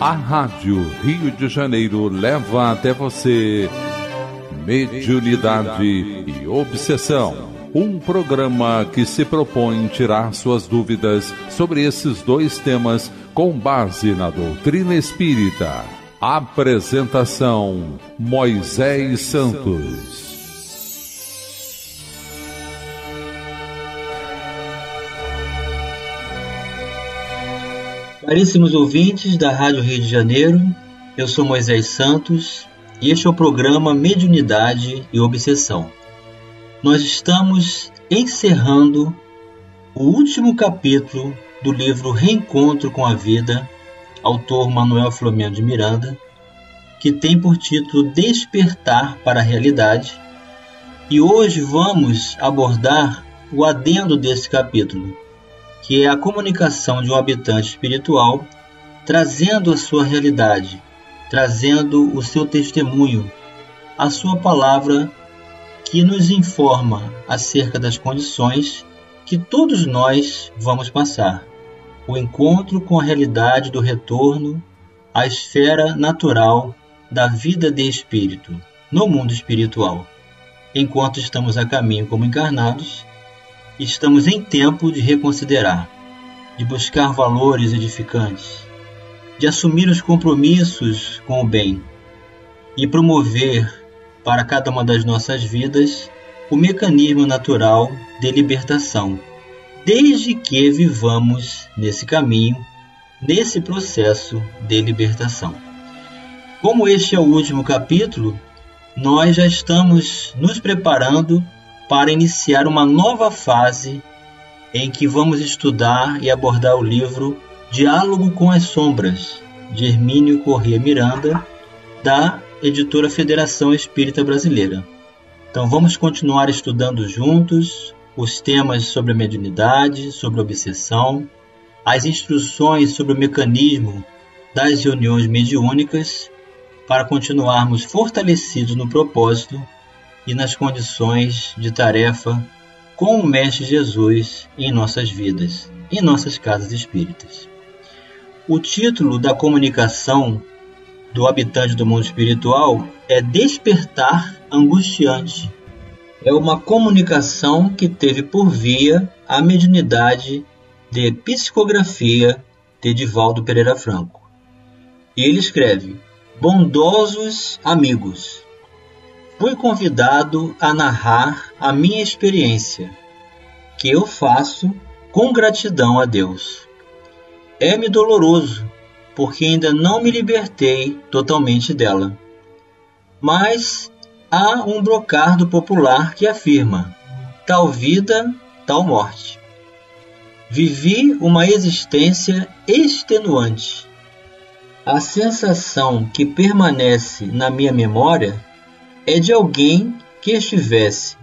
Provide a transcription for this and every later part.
A Rádio Rio de Janeiro leva até você Mediunidade e Obsessão. Um programa que se propõe tirar suas dúvidas sobre esses dois temas com base na doutrina espírita. Apresentação: Moisés Santos. Caríssimos ouvintes da Rádio Rio de Janeiro, eu sou Moisés Santos e este é o programa Mediunidade e Obsessão. Nós estamos encerrando o último capítulo do livro Reencontro com a Vida, autor Manuel Flamengo de Miranda, que tem por título Despertar para a Realidade, e hoje vamos abordar o adendo desse capítulo, que é a comunicação de um habitante espiritual trazendo a sua realidade, trazendo o seu testemunho, a sua palavra que nos informa acerca das condições que todos nós vamos passar. O encontro com a realidade do retorno à esfera natural da vida de espírito, no mundo espiritual. Enquanto estamos a caminho como encarnados, Estamos em tempo de reconsiderar, de buscar valores edificantes, de assumir os compromissos com o bem e promover para cada uma das nossas vidas o mecanismo natural de libertação, desde que vivamos nesse caminho, nesse processo de libertação. Como este é o último capítulo, nós já estamos nos preparando para iniciar uma nova fase em que vamos estudar e abordar o livro Diálogo com as Sombras, de Hermínio Corrêa Miranda, da editora Federação Espírita Brasileira. Então vamos continuar estudando juntos os temas sobre a mediunidade, sobre a obsessão, as instruções sobre o mecanismo das reuniões mediúnicas, para continuarmos fortalecidos no propósito e nas condições de tarefa com o Mestre Jesus em nossas vidas, em nossas casas espíritas. O título da comunicação do habitante do mundo espiritual é Despertar Angustiante. É uma comunicação que teve por via a mediunidade de psicografia de Edivaldo Pereira Franco. E ele escreve: Bondosos amigos, fui convidado a narrar a minha experiência, que eu faço com gratidão a Deus. É-me doloroso, porque ainda não me libertei totalmente dela. Mas há um brocardo popular que afirma: tal vida, tal morte. Vivi uma existência extenuante. A sensação que permanece na minha memória é de alguém que estivesse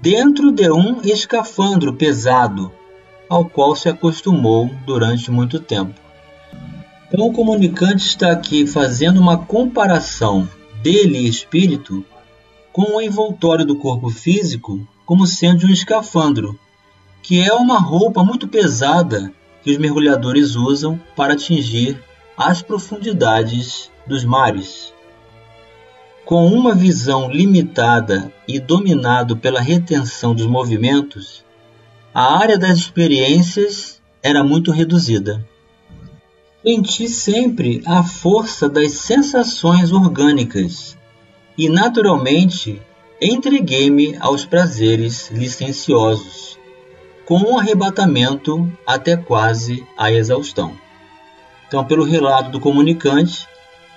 dentro de um escafandro pesado ao qual se acostumou durante muito tempo. Então, o comunicante está aqui fazendo uma comparação dele, espírito, com o envoltório do corpo físico como sendo um escafandro, que é uma roupa muito pesada que os mergulhadores usam para atingir as profundidades dos mares. Com uma visão limitada e dominado pela retenção dos movimentos, a área das experiências era muito reduzida. Senti sempre a força das sensações orgânicas e, naturalmente, entreguei-me aos prazeres licenciosos, com um arrebatamento até quase a exaustão. Então, pelo relato do comunicante,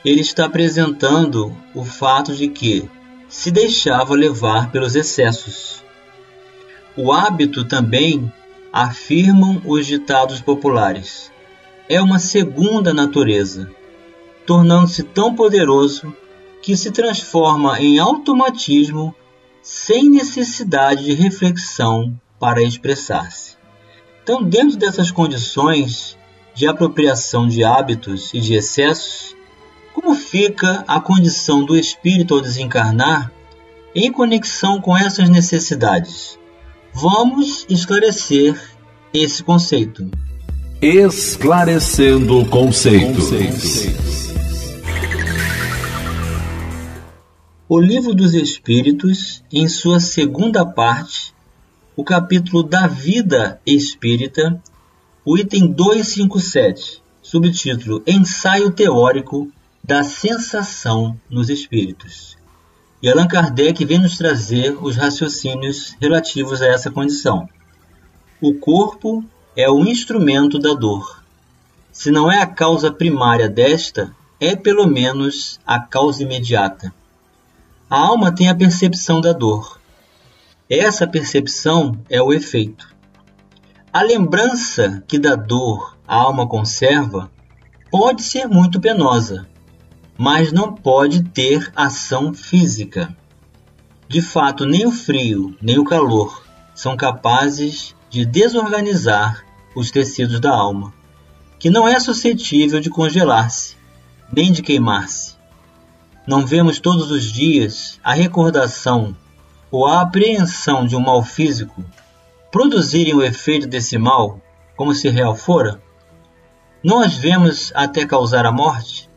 ele está apresentando o fato de que se deixava levar pelos excessos. O hábito também, afirmam os ditados populares, é uma segunda natureza, tornando-se tão poderoso que se transforma em automatismo sem necessidade de reflexão para expressar-se. Então, dentro dessas condições de apropriação de hábitos e de excessos, como fica a condição do espírito ao desencarnar em conexão com essas necessidades? Vamos esclarecer esse conceito. Esclarecendo o conceito. O Livro dos Espíritos, em sua segunda parte, o capítulo da vida espírita, o item 257, subtítulo Ensaio Teórico da Sensação nos Espíritos. E Allan Kardec vem nos trazer os raciocínios relativos a essa condição. O corpo é o instrumento da dor. Se não é a causa primária desta, é pelo menos a causa imediata. A alma tem a percepção da dor. Essa percepção é o efeito. A lembrança que da dor a alma conserva pode ser muito penosa, mas não pode ter ação física. De fato, nem o frio nem o calor são capazes de desorganizar os tecidos da alma, que não é suscetível de congelar-se, nem de queimar-se. Não vemos todos os dias a recordação ou a apreensão de um mal físico produzirem o efeito desse mal como se real fora? Não as vemos até causar a morte?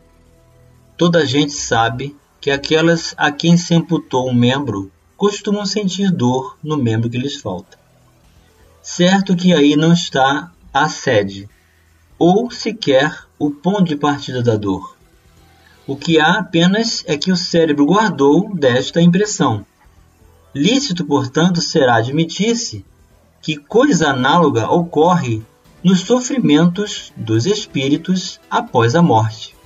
Toda a gente sabe que aquelas a quem se amputou um membro costumam sentir dor no membro que lhes falta. Certo que aí não está a sede, ou sequer o ponto de partida da dor. O que há apenas é que o cérebro guardou desta impressão. Lícito, portanto, será admitir-se que coisa análoga ocorre nos sofrimentos dos espíritos após a morte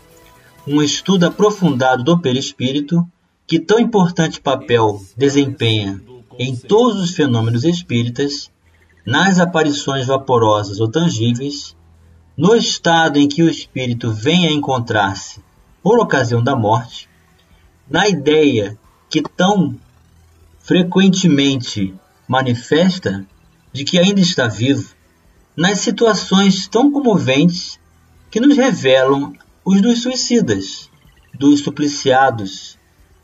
um estudo aprofundado do perispírito, que tão importante papel desempenha em todos os fenômenos espíritas, nas aparições vaporosas ou tangíveis, no estado em que o espírito vem a encontrar-se por ocasião da morte, na ideia que tão frequentemente manifesta de que ainda está vivo, nas situações tão comoventes que nos revelam os dos suicidas, dos supliciados,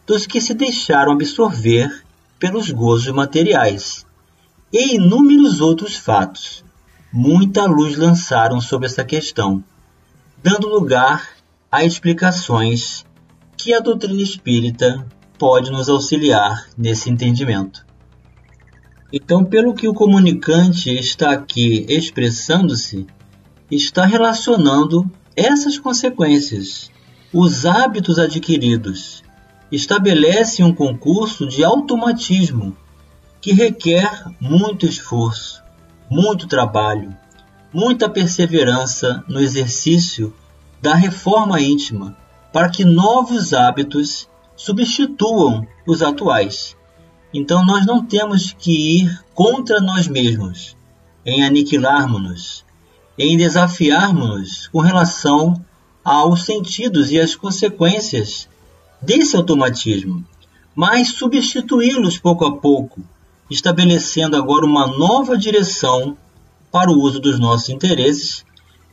dos que se deixaram absorver pelos gozos materiais, e inúmeros outros fatos. Muita luz lançaram sobre essa questão, dando lugar a explicações que a doutrina espírita pode nos auxiliar nesse entendimento. Então, pelo que o comunicante está aqui expressando-se, está relacionando essas consequências, os hábitos adquiridos, estabelecem um concurso de automatismo que requer muito esforço, muito trabalho, muita perseverança no exercício da reforma íntima para que novos hábitos substituam os atuais. Então nós não temos que ir contra nós mesmos em aniquilarmos-nos, em desafiarmos-nos com relação aos sentidos e às consequências desse automatismo, mas substituí-los pouco a pouco, estabelecendo agora uma nova direção para o uso dos nossos interesses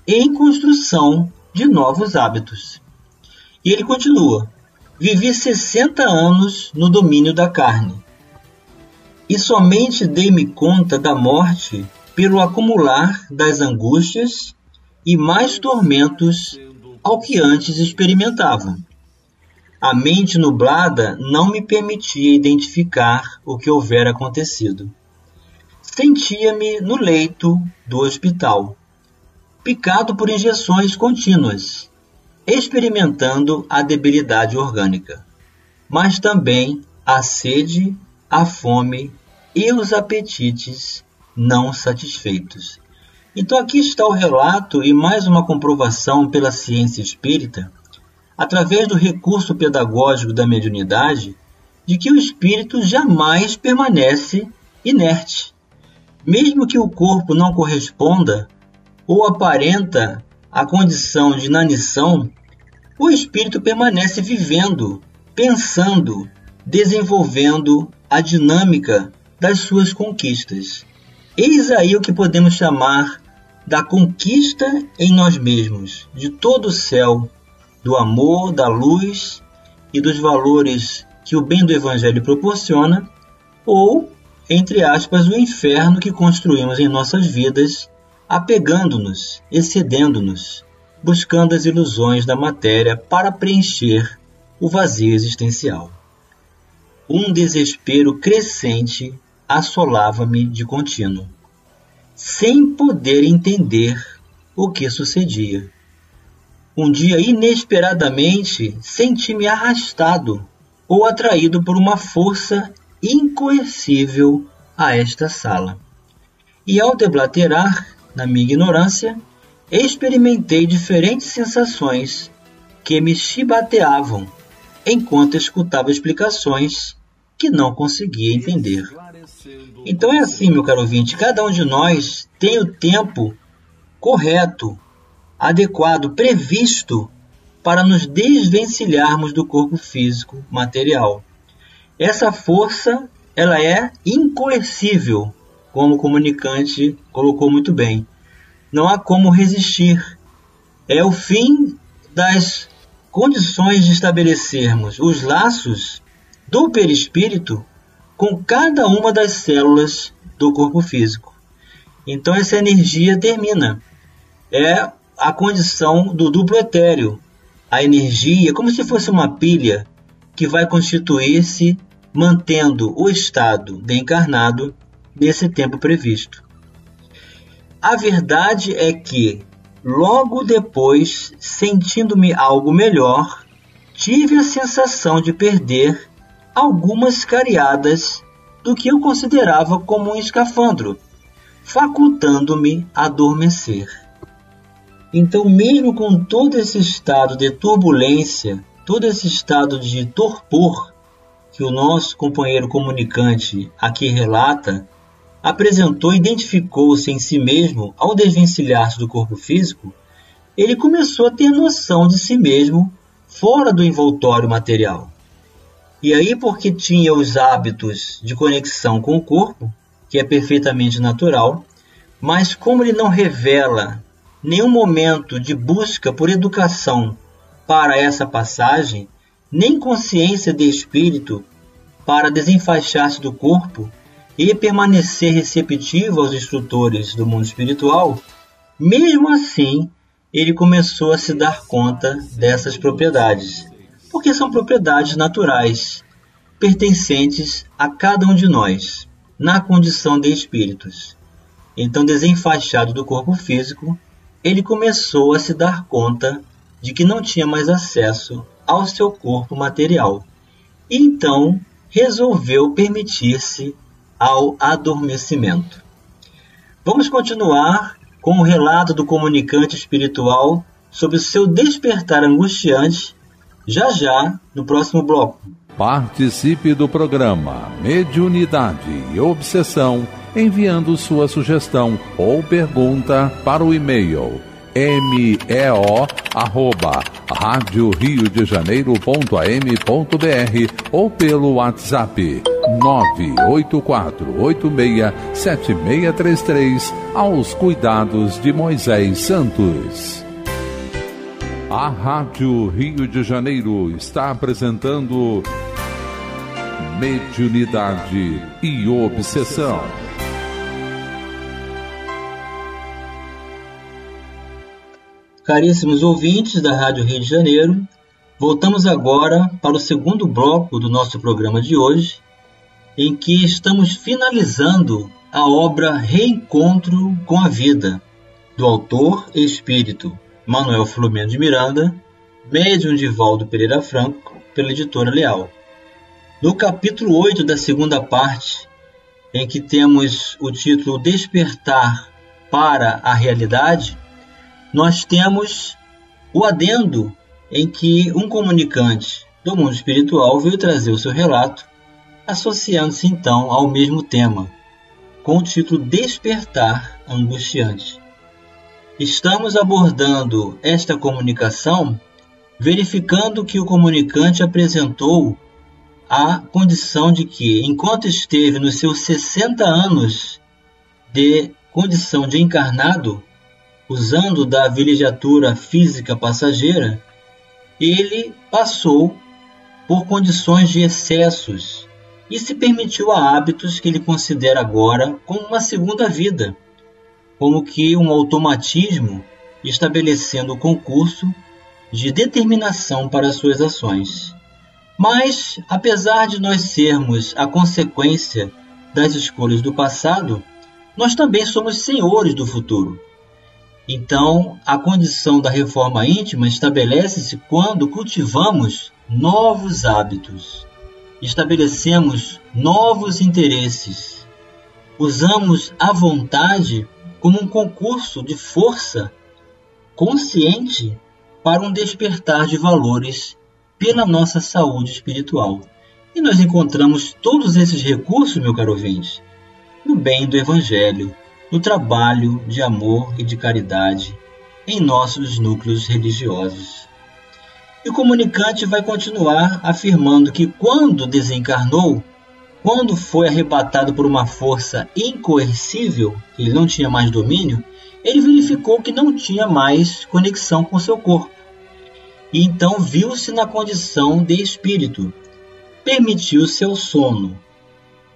em construção de novos hábitos. E ele continua: Vivi 60 anos no domínio da carne, e somente dei-me conta da morte pelo acumular das angústias e mais tormentos ao que antes experimentava. A mente nublada não me permitia identificar o que houvera acontecido. Sentia-me no leito do hospital, picado por injeções contínuas, experimentando a debilidade orgânica, mas também a sede, a fome e os apetites não satisfeitos. Então aqui está o relato e mais uma comprovação pela ciência espírita, através do recurso pedagógico da mediunidade, de que o espírito jamais permanece inerte. Mesmo que o corpo não corresponda ou aparenta a condição de inanição, o espírito permanece vivendo, pensando, desenvolvendo a dinâmica das suas conquistas. Eis aí o que podemos chamar da conquista em nós mesmos, de todo o céu, do amor, da luz e dos valores que o bem do Evangelho proporciona, ou, entre aspas, o inferno que construímos em nossas vidas, apegando-nos, excedendo-nos, buscando as ilusões da matéria para preencher o vazio existencial. um desespero crescente assolava-me de contínuo, sem poder entender o que sucedia. Um dia, inesperadamente, senti-me arrastado ou atraído por uma força incoercível a esta sala. E ao deblaterar, na minha ignorância, experimentei diferentes sensações que me chibateavam enquanto escutava explicações que não conseguia entender. Então é assim, meu caro ouvinte, cada um de nós tem o tempo correto, adequado, previsto para nos desvencilharmos do corpo físico material. Essa força, ela é incoercível, como o comunicante colocou muito bem. Não há como resistir. É o fim das condições de estabelecermos os laços do perispírito com cada uma das células do corpo físico. Então essa energia termina. É a condição do duplo etéreo. A energia, como se fosse uma pilha que vai constituir-se mantendo o estado de encarnado nesse tempo previsto. A verdade é que Logo depois, sentindo-me algo melhor, tive a sensação de perder algumas cariadas do que eu considerava como um escafandro, facultando-me adormecer. Então, mesmo com todo esse estado de turbulência, todo esse estado de torpor que o nosso companheiro comunicante aqui relata, apresentou identificou-se em si mesmo ao desvencilhar-se do corpo físico, ele começou a ter noção de si mesmo fora do envoltório material. E aí, porque tinha os hábitos de conexão com o corpo, que é perfeitamente natural, mas como ele não revela nenhum momento de busca por educação para essa passagem, nem consciência de espírito para desenfaixar-se do corpo, e permanecer receptivo aos instrutores do mundo espiritual, mesmo assim ele começou a se dar conta dessas propriedades, porque são propriedades naturais, pertencentes a cada um de nós, na condição de espíritos. Então, desenfaixado do corpo físico, ele começou a se dar conta de que não tinha mais acesso ao seu corpo material. E então resolveu permitir-se ao adormecimento. Vamos continuar com o relato do comunicante espiritual sobre o seu despertar angustiante, já já no próximo bloco. Participe do programa Mediunidade e Obsessão enviando sua sugestão ou pergunta para o e-mail meo arroba rádio rio de janeiro.am.br ou pelo WhatsApp 984867633 aos cuidados de Moisés Santos. A Rádio Rio de Janeiro está apresentando Mediunidade e Obsessão. Caríssimos ouvintes da Rádio Rio de Janeiro, voltamos agora para o segundo bloco do nosso programa de hoje, em que estamos finalizando a obra Reencontro com a Vida, do autor espírito Manuel Filomeno de Miranda, médium de Valdo Pereira Franco, pela editora Leal. No capítulo 8 da segunda parte, em que temos o título Despertar para a Realidade, nós temos o adendo em que um comunicante do mundo espiritual veio trazer o seu relato, associando-se então ao mesmo tema, com o título Despertar Angustiante. Estamos abordando esta comunicação verificando que o comunicante apresentou a condição de que, enquanto esteve nos seus 60 anos de condição de encarnado, usando da vilegiatura física passageira, ele passou por condições de excessos e se permitiu a hábitos que ele considera agora como uma segunda vida, como que um automatismo estabelecendo o concurso de determinação para suas ações. Mas, apesar de nós sermos a consequência das escolhas do passado, nós também somos senhores do futuro. Então, a condição da reforma íntima estabelece-se quando cultivamos novos hábitos, estabelecemos novos interesses, usamos a vontade como um concurso de força consciente para um despertar de valores pela nossa saúde espiritual. E nós encontramos todos esses recursos, meu caro ouvinte, no bem do Evangelho, no trabalho de amor e de caridade em nossos núcleos religiosos. E o comunicante vai continuar afirmando que quando desencarnou, quando foi arrebatado por uma força incoercível, ele não tinha mais domínio, ele verificou que não tinha mais conexão com seu corpo. E então viu-se na condição de espírito. Permitiu seu sono.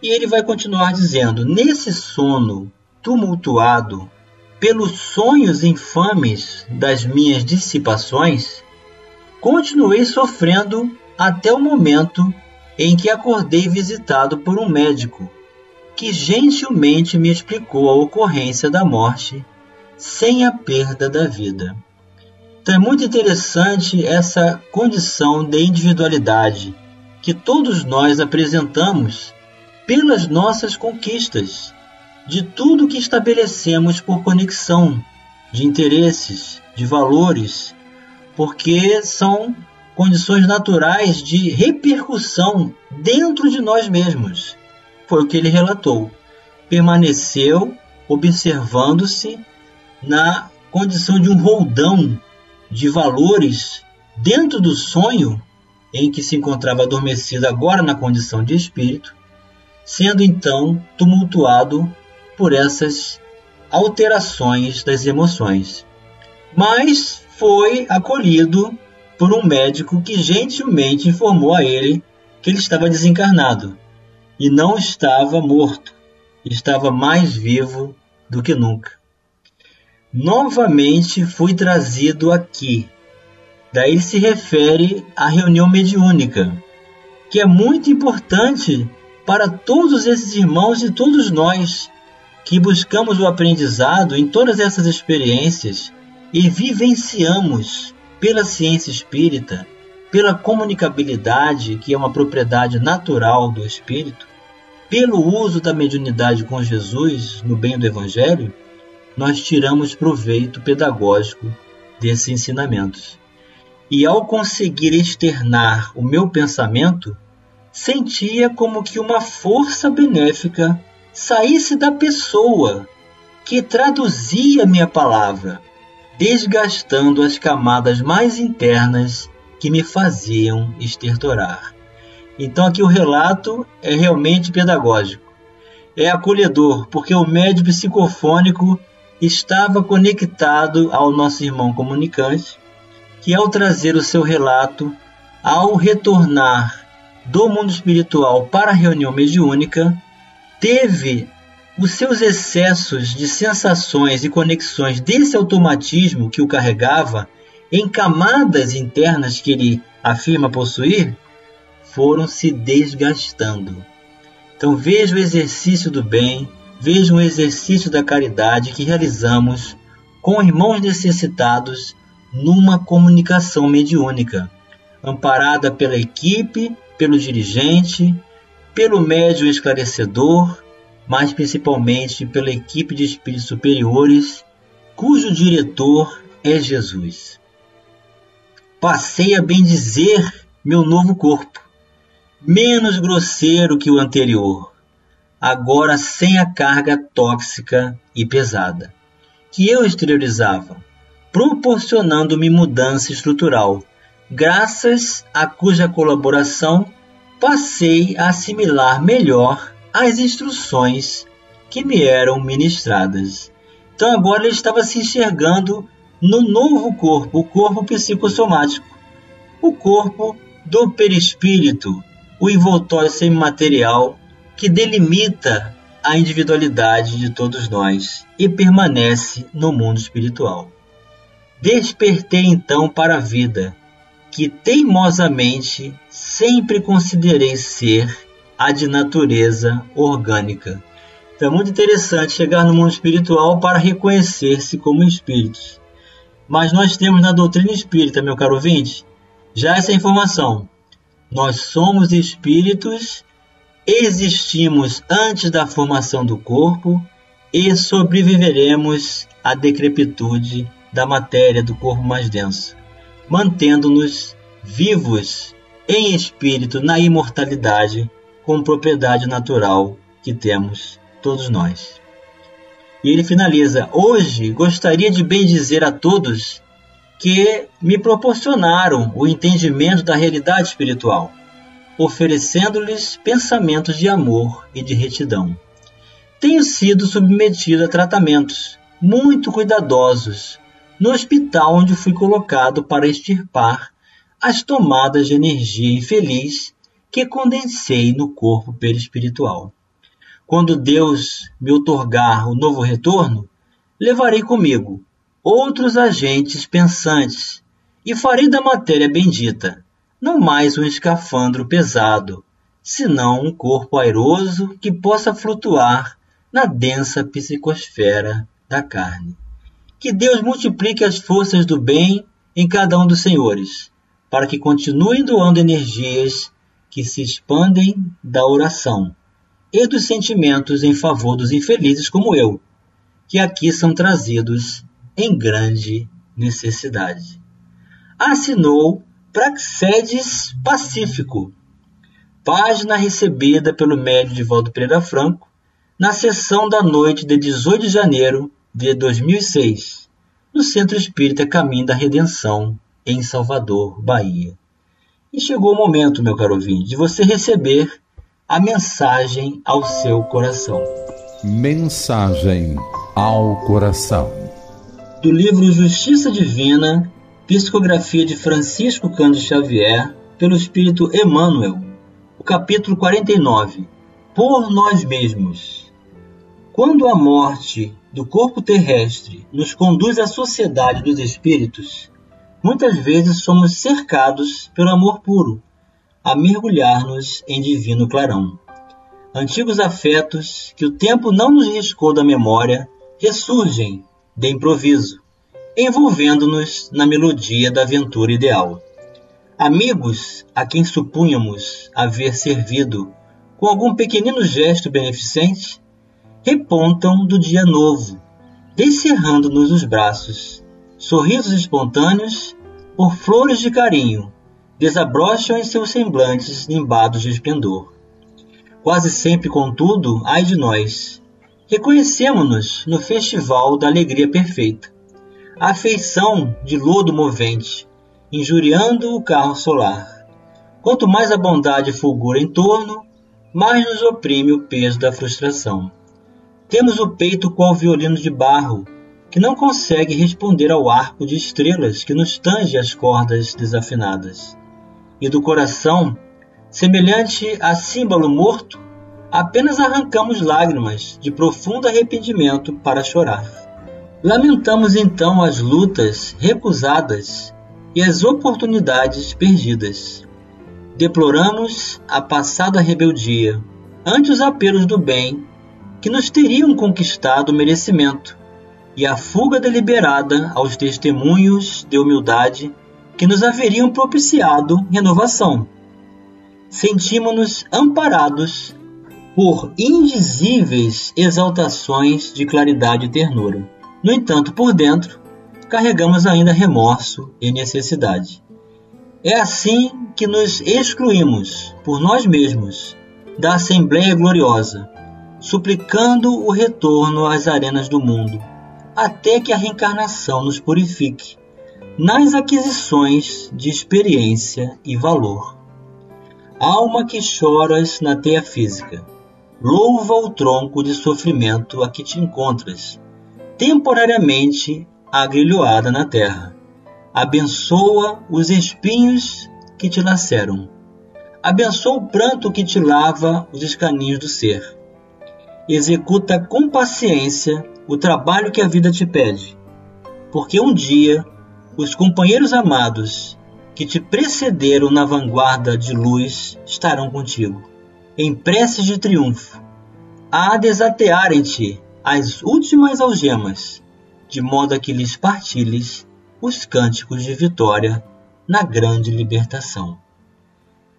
E ele vai continuar dizendo: Nesse sono tumultuado pelos sonhos infames das minhas dissipações, continuei sofrendo até o momento em que acordei visitado por um médico, que gentilmente me explicou a ocorrência da morte sem a perda da vida. Então é muito interessante essa condição de individualidade que todos nós apresentamos pelas nossas conquistas, de tudo que estabelecemos por conexão de interesses, de valores, porque são condições naturais de repercussão dentro de nós mesmos. Foi o que ele relatou. Permaneceu observando-se na condição de um roldão de valores dentro do sonho em que se encontrava adormecido agora na condição de espírito, sendo então tumultuado por essas alterações das emoções. Mas foi acolhido por um médico que gentilmente informou a ele que ele estava desencarnado e não estava morto, estava mais vivo do que nunca. Novamente fui trazido aqui. Daí se refere à reunião mediúnica, que é muito importante para todos esses irmãos e todos nós que buscamos o aprendizado em todas essas experiências e vivenciamos pela ciência espírita, pela comunicabilidade, que é uma propriedade natural do espírito, pelo uso da mediunidade com Jesus no bem do Evangelho, nós tiramos proveito pedagógico desses ensinamentos. E ao conseguir externar o meu pensamento, sentia como que uma força benéfica saísse da pessoa que traduzia minha palavra desgastando as camadas mais internas que me faziam estertorar. Então aqui o relato é realmente pedagógico. É acolhedor, porque o médio psicofônico estava conectado ao nosso irmão comunicante, que ao trazer o seu relato, ao retornar do mundo espiritual para a reunião mediúnica, teve os seus excessos de sensações e conexões desse automatismo que o carregava em camadas internas que ele afirma possuir foram se desgastando. Então veja o exercício do bem, veja o exercício da caridade que realizamos com irmãos necessitados numa comunicação mediúnica, amparada pela equipe, pelo dirigente, pelo médio esclarecedor mas principalmente pela equipe de espíritos superiores, cujo diretor é Jesus. Passei a bendizer meu novo corpo, menos grosseiro que o anterior, agora sem a carga tóxica e pesada, que eu exteriorizava, proporcionando-me mudança estrutural, graças a cuja colaboração passei a assimilar melhor as instruções que me eram ministradas. Então agora ele estava se enxergando no novo corpo, o corpo psicossomático, o corpo do perispírito, o envoltório semimaterial que delimita a individualidade de todos nós e permanece no mundo espiritual. Despertei então para a vida que teimosamente sempre considerei ser a de natureza orgânica. Então é muito interessante chegar no mundo espiritual para reconhecer-se como espíritos. Mas nós temos na doutrina espírita, meu caro ouvinte, já essa informação. Nós somos espíritos, existimos antes da formação do corpo e sobreviveremos à decrepitude da matéria do corpo mais denso, mantendo-nos vivos em espírito na imortalidade com propriedade natural que temos todos nós. E ele finaliza: Hoje gostaria de bem dizer a todos que me proporcionaram o entendimento da realidade espiritual, oferecendo-lhes pensamentos de amor e de retidão. Tenho sido submetido a tratamentos muito cuidadosos no hospital onde fui colocado para extirpar as tomadas de energia infeliz que condensei no corpo perispiritual. Quando Deus me otorgar o novo retorno, levarei comigo outros agentes pensantes e farei da matéria bendita não mais um escafandro pesado, senão um corpo airoso que possa flutuar na densa psicosfera da carne. Que Deus multiplique as forças do bem em cada um dos senhores, para que continuem doando energias que se expandem da oração e dos sentimentos em favor dos infelizes como eu, que aqui são trazidos em grande necessidade. Assinou Praxedes Pacífico, página recebida pelo médio de Valdo Pereira Franco na sessão da noite de 18 de janeiro de 2006, no Centro Espírita Caminho da Redenção, em Salvador, Bahia. E chegou o momento, meu caro ouvinte, de você receber a mensagem ao seu coração. Mensagem ao coração. Do livro Justiça Divina, psicografia de Francisco Cândido Xavier, pelo Espírito Emmanuel, o capítulo 49. Por nós mesmos. Quando a morte do corpo terrestre nos conduz à sociedade dos espíritos, muitas vezes somos cercados pelo amor puro, a mergulhar-nos em divino clarão. Antigos afetos que o tempo não nos riscou da memória ressurgem de improviso, envolvendo-nos na melodia da aventura ideal. Amigos a quem supunhamos haver servido com algum pequenino gesto beneficente, repontam do dia novo, descerrando-nos os braços, sorrisos espontâneos por flores de carinho desabrocham em seus semblantes nimbados de esplendor. Quase sempre, contudo, ai de nós, reconhecemos-nos no festival da alegria perfeita. A afeição de lodo movente, injuriando o carro solar. Quanto mais a bondade fulgura em torno, mais nos oprime o peso da frustração. Temos o peito qual violino de barro, que não consegue responder ao arco de estrelas que nos tange as cordas desafinadas e do coração, semelhante a símbolo morto, apenas arrancamos lágrimas de profundo arrependimento para chorar. Lamentamos então as lutas recusadas e as oportunidades perdidas. Deploramos a passada rebeldia ante os apelos do bem que nos teriam conquistado o merecimento e a fuga deliberada aos testemunhos de humildade que nos haveriam propiciado renovação. Sentimos-nos amparados por indizíveis exaltações de claridade e ternura. No entanto, por dentro, carregamos ainda remorso e necessidade. É assim que nos excluímos por nós mesmos da Assembleia Gloriosa, suplicando o retorno às arenas do mundo, até que a reencarnação nos purifique nas aquisições de experiência e valor. Alma que choras na teia física, louva o tronco de sofrimento a que te encontras, temporariamente agrilhoada na terra. Abençoa os espinhos que te laceram. Abençoa o pranto que te lava os escaninhos do ser. Executa com paciência o trabalho que a vida te pede, porque um dia os companheiros amados que te precederam na vanguarda de luz estarão contigo. Em preces de triunfo, a desatearem-te as últimas algemas, de modo a que lhes partilhes os cânticos de vitória na grande libertação.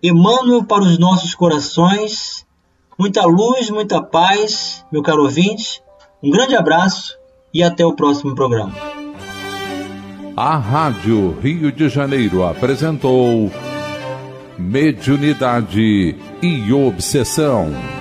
Emmanuel para os nossos corações, muita luz, muita paz, meu caro ouvinte, um grande abraço e até o próximo programa. A Rádio Rio de Janeiro apresentou Mediunidade e Obsessão.